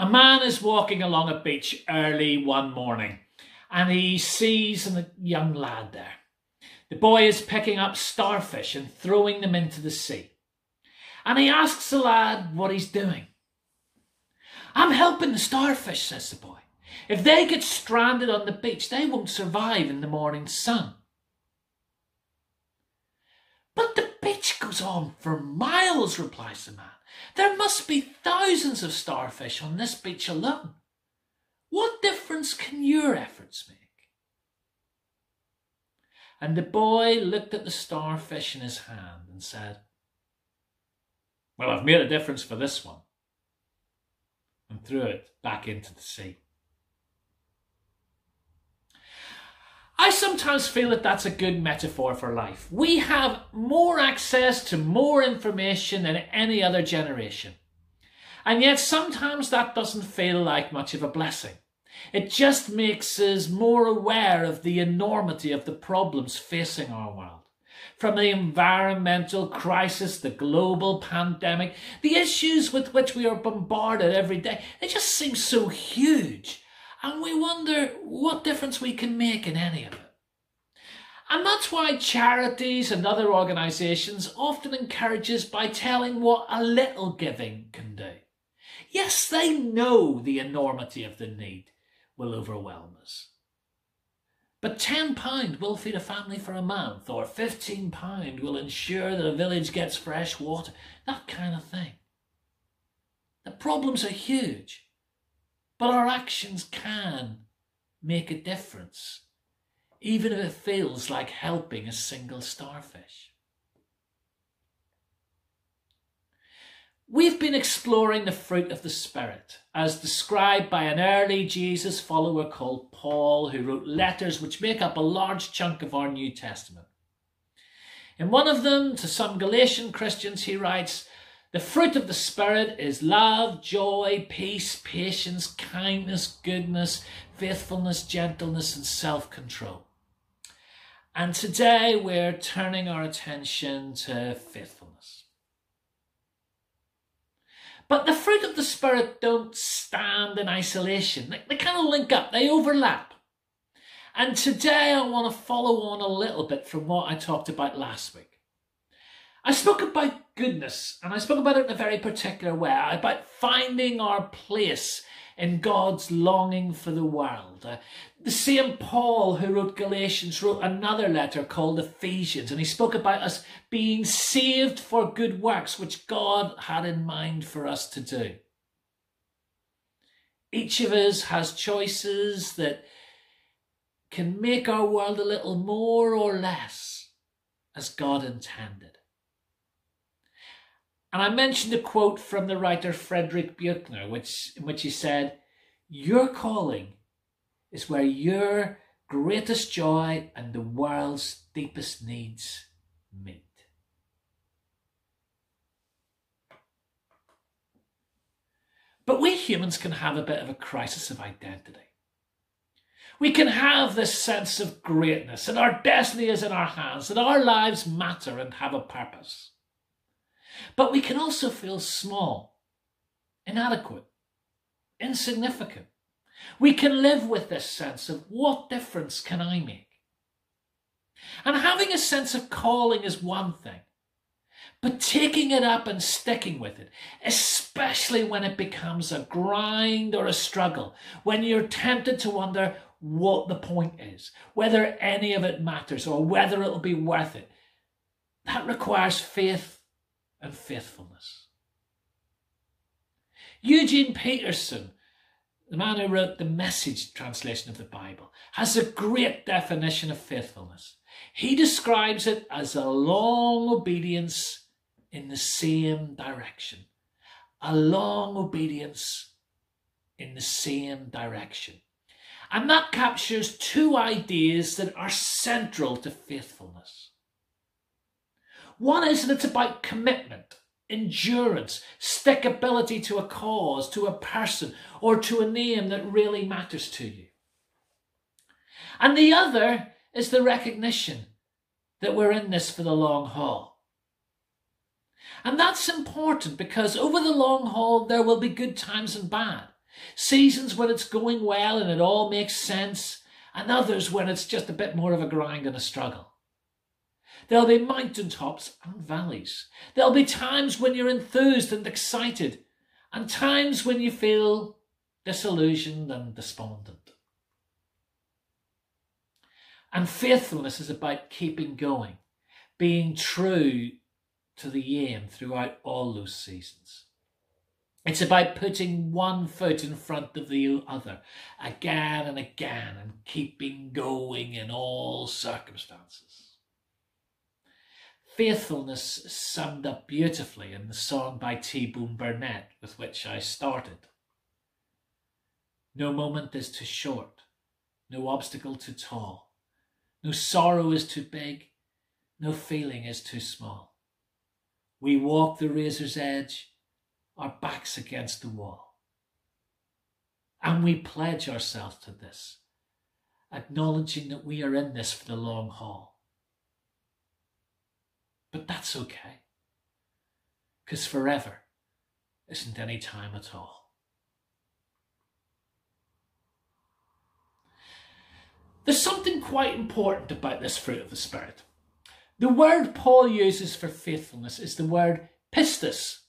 A man is walking along a beach early one morning and he sees a young lad there. The boy is picking up starfish and throwing them into the sea. And he asks the lad what he's doing. I'm helping the starfish, says the boy. If they get stranded on the beach, they won't survive in the morning sun. But the on for miles, replies the man. There must be thousands of starfish on this beach alone. What difference can your efforts make? And the boy looked at the starfish in his hand and said, Well, I've made a difference for this one, and threw it back into the sea. I sometimes feel that that's a good metaphor for life. We have more access to more information than any other generation. And yet sometimes that doesn't feel like much of a blessing. It just makes us more aware of the enormity of the problems facing our world. From the environmental crisis, the global pandemic, the issues with which we are bombarded every day, they just seem so huge and we wonder what difference we can make in any of it. And that's why charities and other organisations often encourage us by telling what a little giving can do. Yes, they know the enormity of the need will overwhelm us. But £10 will feed a family for a month, or £15 will ensure that a village gets fresh water, that kind of thing. The problems are huge. But our actions can make a difference, even if it feels like helping a single starfish. We've been exploring the fruit of the Spirit, as described by an early Jesus follower called Paul, who wrote letters which make up a large chunk of our New Testament. In one of them, to some Galatian Christians, he writes, the fruit of the Spirit is love, joy, peace, patience, kindness, goodness, faithfulness, gentleness, and self control. And today we're turning our attention to faithfulness. But the fruit of the Spirit don't stand in isolation. They, they kind of link up, they overlap. And today I want to follow on a little bit from what I talked about last week. I spoke about goodness, and I spoke about it in a very particular way, about finding our place in God's longing for the world. Uh, the same Paul who wrote Galatians wrote another letter called Ephesians, and he spoke about us being saved for good works, which God had in mind for us to do. Each of us has choices that can make our world a little more or less as God intended. And I mentioned a quote from the writer Frederick Buechner, which, in which he said, Your calling is where your greatest joy and the world's deepest needs meet. But we humans can have a bit of a crisis of identity. We can have this sense of greatness, and our destiny is in our hands, and our lives matter and have a purpose. But we can also feel small, inadequate, insignificant. We can live with this sense of what difference can I make? And having a sense of calling is one thing, but taking it up and sticking with it, especially when it becomes a grind or a struggle, when you're tempted to wonder what the point is, whether any of it matters or whether it'll be worth it, that requires faith and faithfulness. Eugene Peterson, the man who wrote the message translation of the Bible, has a great definition of faithfulness. He describes it as a long obedience in the same direction. A long obedience in the same direction. And that captures two ideas that are central to faithfulness. One is that it's about commitment, endurance, stickability to a cause, to a person, or to a name that really matters to you. And the other is the recognition that we're in this for the long haul. And that's important because over the long haul, there will be good times and bad. Seasons when it's going well and it all makes sense, and others when it's just a bit more of a grind and a struggle. There'll be mountaintops and valleys. There'll be times when you're enthused and excited, and times when you feel disillusioned and despondent. And faithfulness is about keeping going, being true to the aim throughout all those seasons. It's about putting one foot in front of the other again and again and keeping going in all circumstances. Faithfulness summed up beautifully in the song by T. Bone Burnett with which I started. No moment is too short, no obstacle too tall, no sorrow is too big, no feeling is too small. We walk the razor's edge, our backs against the wall. And we pledge ourselves to this, acknowledging that we are in this for the long haul. But that's okay, because forever isn't any time at all. There's something quite important about this fruit of the Spirit. The word Paul uses for faithfulness is the word pistis.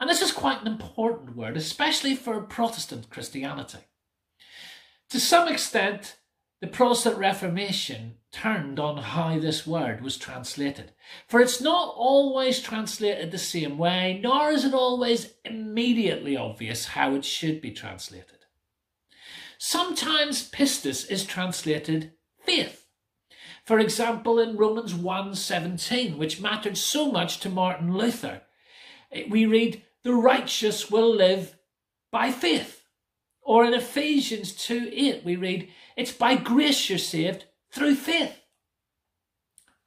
And this is quite an important word, especially for Protestant Christianity. To some extent, the Protestant Reformation turned on how this word was translated. For it's not always translated the same way, nor is it always immediately obvious how it should be translated. Sometimes pistis is translated faith. For example, in Romans 1:17, which mattered so much to Martin Luther, we read, "The righteous will live by faith." Or in Ephesians 2:8, we read, "It's by grace you're saved through faith."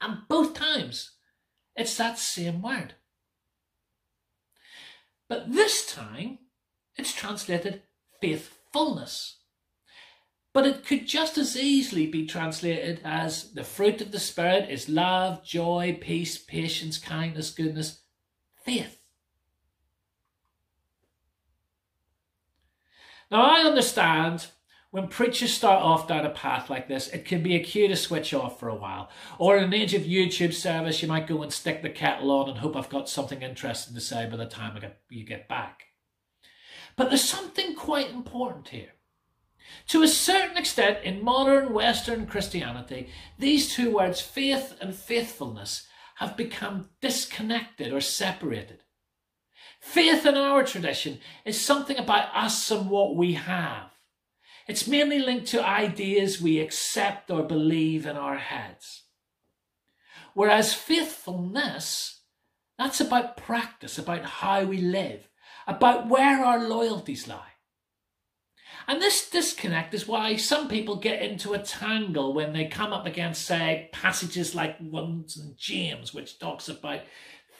And both times, it's that same word. But this time, it's translated faithfulness. But it could just as easily be translated as the fruit of the Spirit is love, joy, peace, patience, kindness, goodness, faith. Now, I understand when preachers start off down a path like this, it can be a cue to switch off for a while. Or in an age of YouTube service, you might go and stick the kettle on and hope I've got something interesting to say by the time get, you get back. But there's something quite important here. To a certain extent, in modern Western Christianity, these two words, faith and faithfulness, have become disconnected or separated. Faith in our tradition is something about us and what we have. It's mainly linked to ideas we accept or believe in our heads. Whereas faithfulness, that's about practice, about how we live, about where our loyalties lie. And this disconnect is why some people get into a tangle when they come up against, say, passages like ones in James, which talks about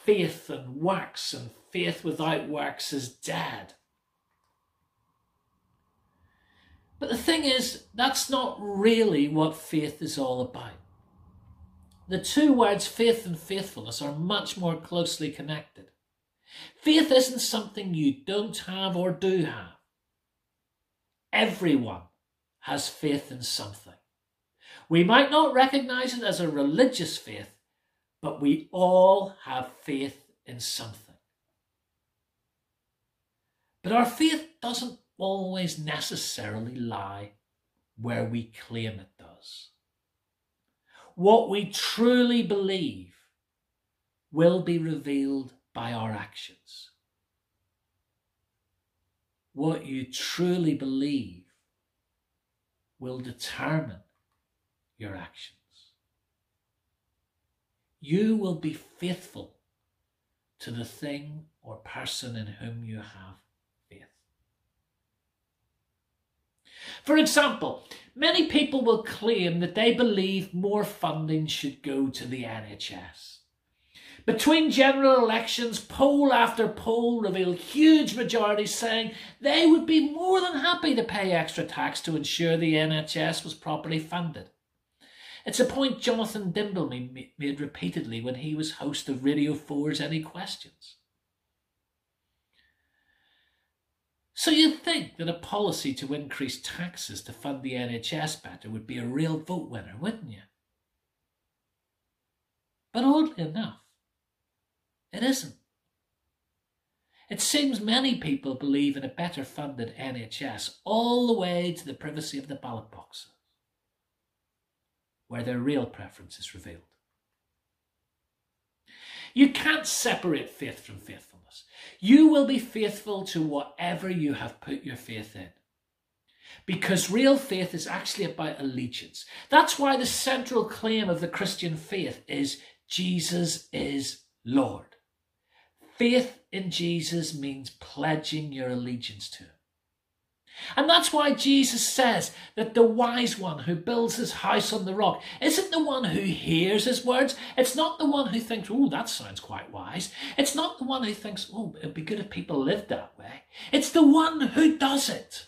faith and works, and faith without works is dead. But the thing is, that's not really what faith is all about. The two words faith and faithfulness are much more closely connected. Faith isn't something you don't have or do have. Everyone has faith in something. We might not recognize it as a religious faith, but we all have faith in something. But our faith doesn't always necessarily lie where we claim it does. What we truly believe will be revealed by our actions what you truly believe will determine your actions. You will be faithful to the thing or person in whom you have faith. For example, many people will claim that they believe more funding should go to the NHS. Between general elections, poll after poll revealed huge majorities saying they would be more than happy to pay extra tax to ensure the NHS was properly funded. It's a point Jonathan Dimbleby made repeatedly when he was host of Radio 4's Any Questions. So you'd think that a policy to increase taxes to fund the NHS better would be a real vote winner, wouldn't you? But oddly enough, it isn't. It seems many people believe in a better funded NHS all the way to the privacy of the ballot boxes, where their real preference is revealed. You can't separate faith from faithfulness. You will be faithful to whatever you have put your faith in. Because real faith is actually about allegiance. That's why the central claim of the Christian faith is Jesus is Lord. Faith in Jesus means pledging your allegiance to Him. And that's why Jesus says that the wise one who builds his house on the rock isn't the one who hears his words. It's not the one who thinks, oh, that sounds quite wise. It's not the one who thinks, oh, it'd be good if people lived that way. It's the one who does it.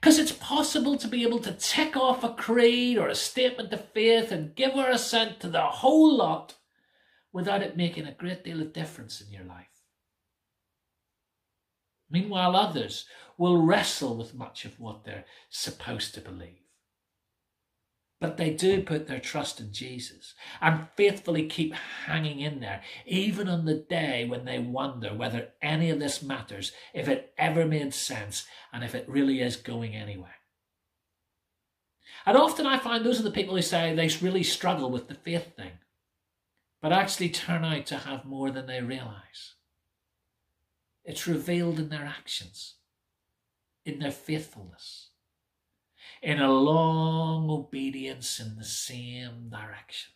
Because it's possible to be able to tick off a creed or a statement of faith and give our assent to the whole lot without it making a great deal of difference in your life. Meanwhile, others will wrestle with much of what they're supposed to believe. But they do put their trust in Jesus and faithfully keep hanging in there, even on the day when they wonder whether any of this matters, if it ever made sense, and if it really is going anywhere. And often I find those are the people who say they really struggle with the faith thing, but actually turn out to have more than they realize. It's revealed in their actions, in their faithfulness, in a long obedience in the same direction.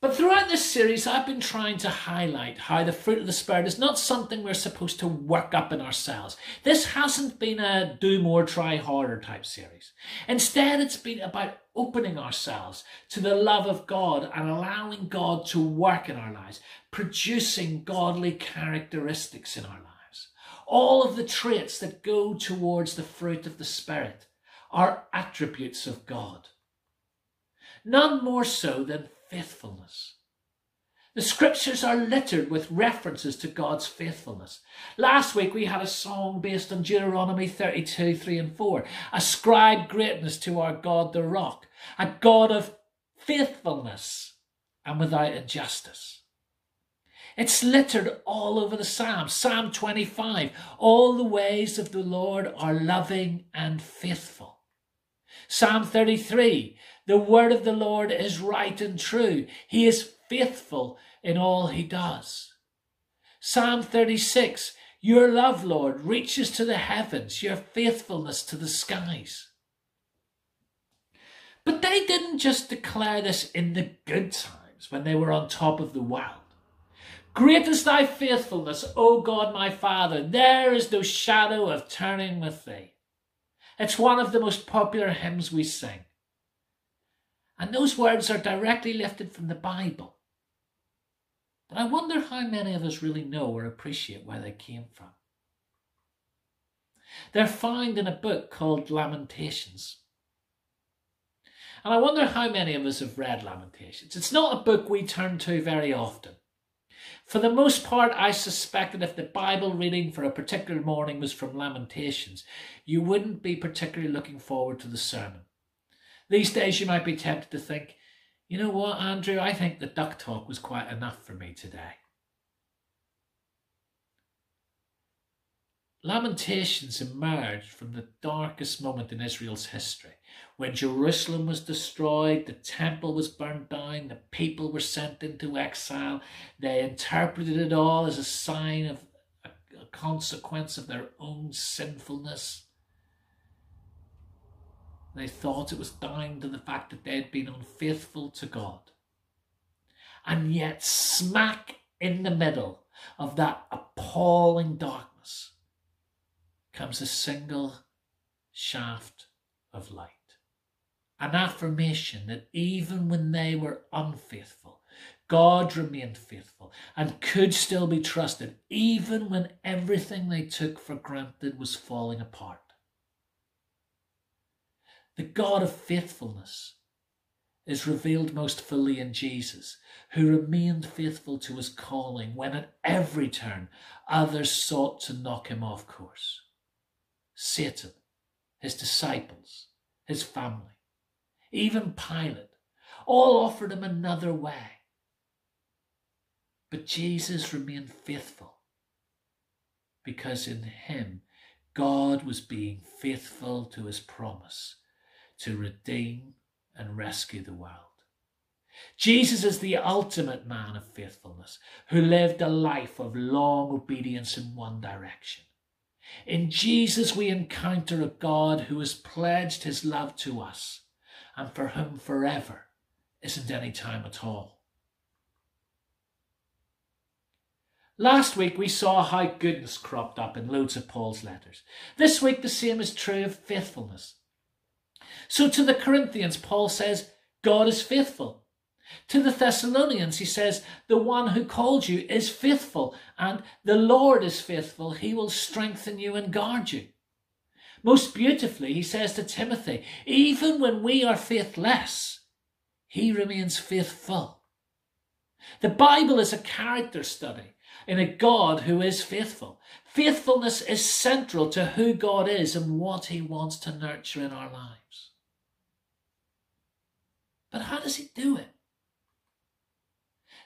But throughout this series, I've been trying to highlight how the fruit of the Spirit is not something we're supposed to work up in ourselves. This hasn't been a do more, try harder type series. Instead, it's been about opening ourselves to the love of God and allowing God to work in our lives, producing godly characteristics in our lives. All of the traits that go towards the fruit of the Spirit are attributes of God. None more so than faithfulness. The scriptures are littered with references to God's faithfulness. Last week we had a song based on Deuteronomy 32, 3 and 4. Ascribe greatness to our God the rock, a God of faithfulness and without injustice. It's littered all over the Psalms. Psalm 25, all the ways of the Lord are loving and faithful. Psalm 33, the word of the Lord is right and true. He is faithful in all he does. Psalm 36 Your love, Lord, reaches to the heavens, your faithfulness to the skies. But they didn't just declare this in the good times when they were on top of the world. Great is thy faithfulness, O God my Father. There is no shadow of turning with thee. It's one of the most popular hymns we sing. And those words are directly lifted from the Bible. But I wonder how many of us really know or appreciate where they came from. They're found in a book called Lamentations. And I wonder how many of us have read Lamentations. It's not a book we turn to very often. For the most part, I suspect that if the Bible reading for a particular morning was from Lamentations, you wouldn't be particularly looking forward to the sermon. These days, you might be tempted to think, you know what, Andrew, I think the duck talk was quite enough for me today. Lamentations emerged from the darkest moment in Israel's history when Jerusalem was destroyed, the temple was burned down, the people were sent into exile. They interpreted it all as a sign of a, a consequence of their own sinfulness. They thought it was down to the fact that they had been unfaithful to God. And yet, smack in the middle of that appalling darkness comes a single shaft of light. An affirmation that even when they were unfaithful, God remained faithful and could still be trusted, even when everything they took for granted was falling apart the God of faithfulness, is revealed most fully in Jesus, who remained faithful to his calling when at every turn others sought to knock him off course. Satan, his disciples, his family, even Pilate, all offered him another way. But Jesus remained faithful because in him God was being faithful to his promise to redeem and rescue the world. Jesus is the ultimate man of faithfulness who lived a life of long obedience in one direction. In Jesus, we encounter a God who has pledged his love to us and for whom forever isn't any time at all. Last week we saw how goodness cropped up in loads of Paul's letters. This week the same is true of faithfulness. So to the Corinthians, Paul says, God is faithful. To the Thessalonians, he says, The one who called you is faithful, and the Lord is faithful. He will strengthen you and guard you. Most beautifully, he says to Timothy, Even when we are faithless, he remains faithful. The Bible is a character study in a God who is faithful. Faithfulness is central to who God is and what he wants to nurture in our lives. But how does he do it?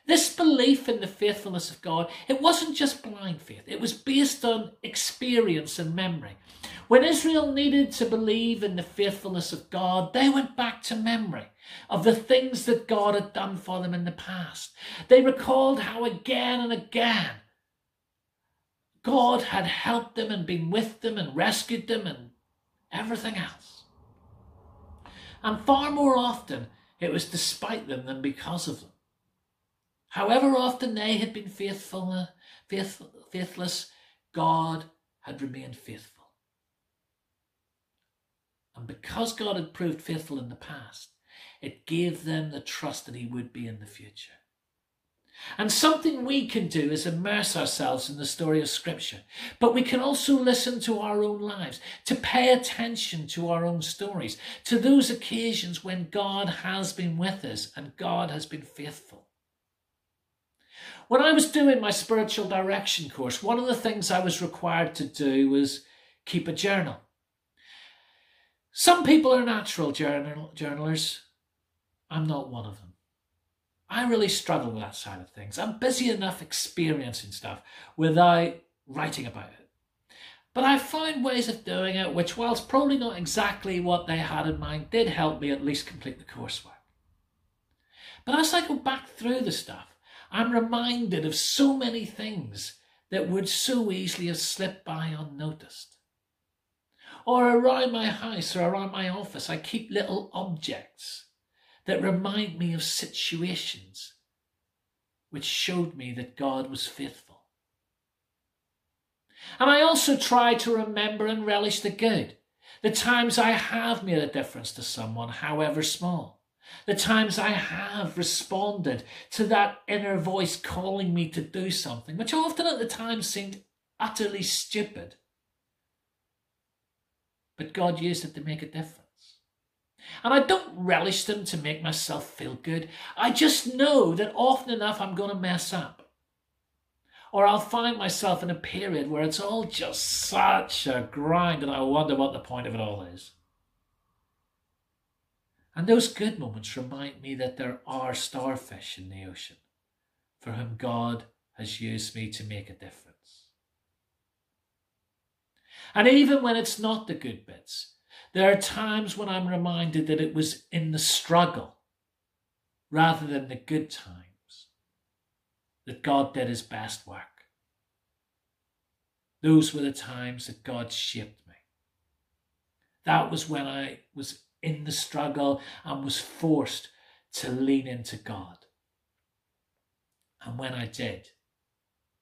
This belief in the faithfulness of God, it wasn't just blind faith. It was based on experience and memory. When Israel needed to believe in the faithfulness of God, they went back to memory of the things that God had done for them in the past. They recalled how again and again God had helped them and been with them and rescued them and everything else. And far more often, it was despite them than because of them. However often they had been faithful, faithful faithless, God had remained faithful. And because God had proved faithful in the past, it gave them the trust that He would be in the future. And something we can do is immerse ourselves in the story of Scripture. But we can also listen to our own lives, to pay attention to our own stories, to those occasions when God has been with us and God has been faithful. When I was doing my spiritual direction course, one of the things I was required to do was keep a journal. Some people are natural journal, journalers. I'm not one of them. I really struggle with that side of things. I'm busy enough experiencing stuff without writing about it. But I found ways of doing it which, whilst probably not exactly what they had in mind, did help me at least complete the coursework. But as I go back through the stuff, I'm reminded of so many things that would so easily have slipped by unnoticed. Or around my house or around my office, I keep little objects that remind me of situations which showed me that God was faithful. And I also try to remember and relish the good, the times I have made a difference to someone, however small, the times I have responded to that inner voice calling me to do something, which often at the time seemed utterly stupid but God used it to make a difference. And I don't relish them to make myself feel good. I just know that often enough I'm going to mess up. Or I'll find myself in a period where it's all just such a grind and I wonder what the point of it all is. And those good moments remind me that there are starfish in the ocean for whom God has used me to make a difference. And even when it's not the good bits, there are times when I'm reminded that it was in the struggle rather than the good times that God did his best work. Those were the times that God shaped me. That was when I was in the struggle and was forced to lean into God. And when I did,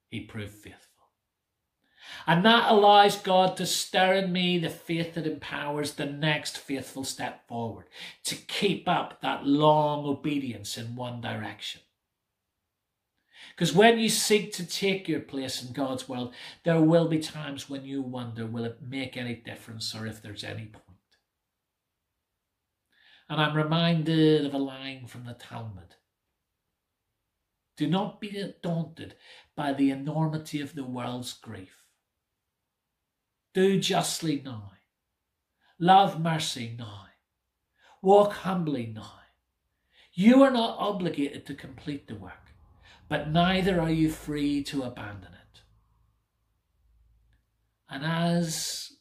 he proved faithful. And that allows God to stir in me the faith that empowers the next faithful step forward, to keep up that long obedience in one direction. Because when you seek to take your place in God's world, there will be times when you wonder, will it make any difference or if there's any point? And I'm reminded of a line from the Talmud. Do not be daunted by the enormity of the world's grief. Do justly now. Love mercy now. Walk humbly now. You are not obligated to complete the work, but neither are you free to abandon it. And as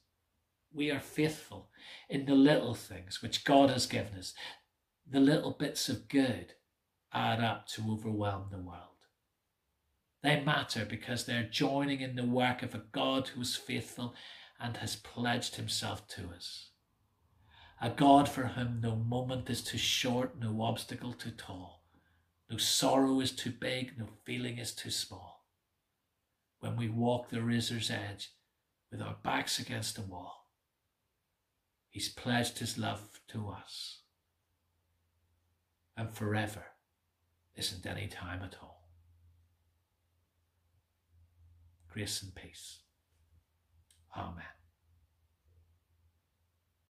we are faithful in the little things which God has given us, the little bits of good add up to overwhelm the world. They matter because they're joining in the work of a God who is faithful and has pledged himself to us. A God for whom no moment is too short, no obstacle too tall, no sorrow is too big, no feeling is too small. When we walk the razor's edge with our backs against the wall, He's pledged His love to us. And forever isn't any time at all. Grace and peace. Amen.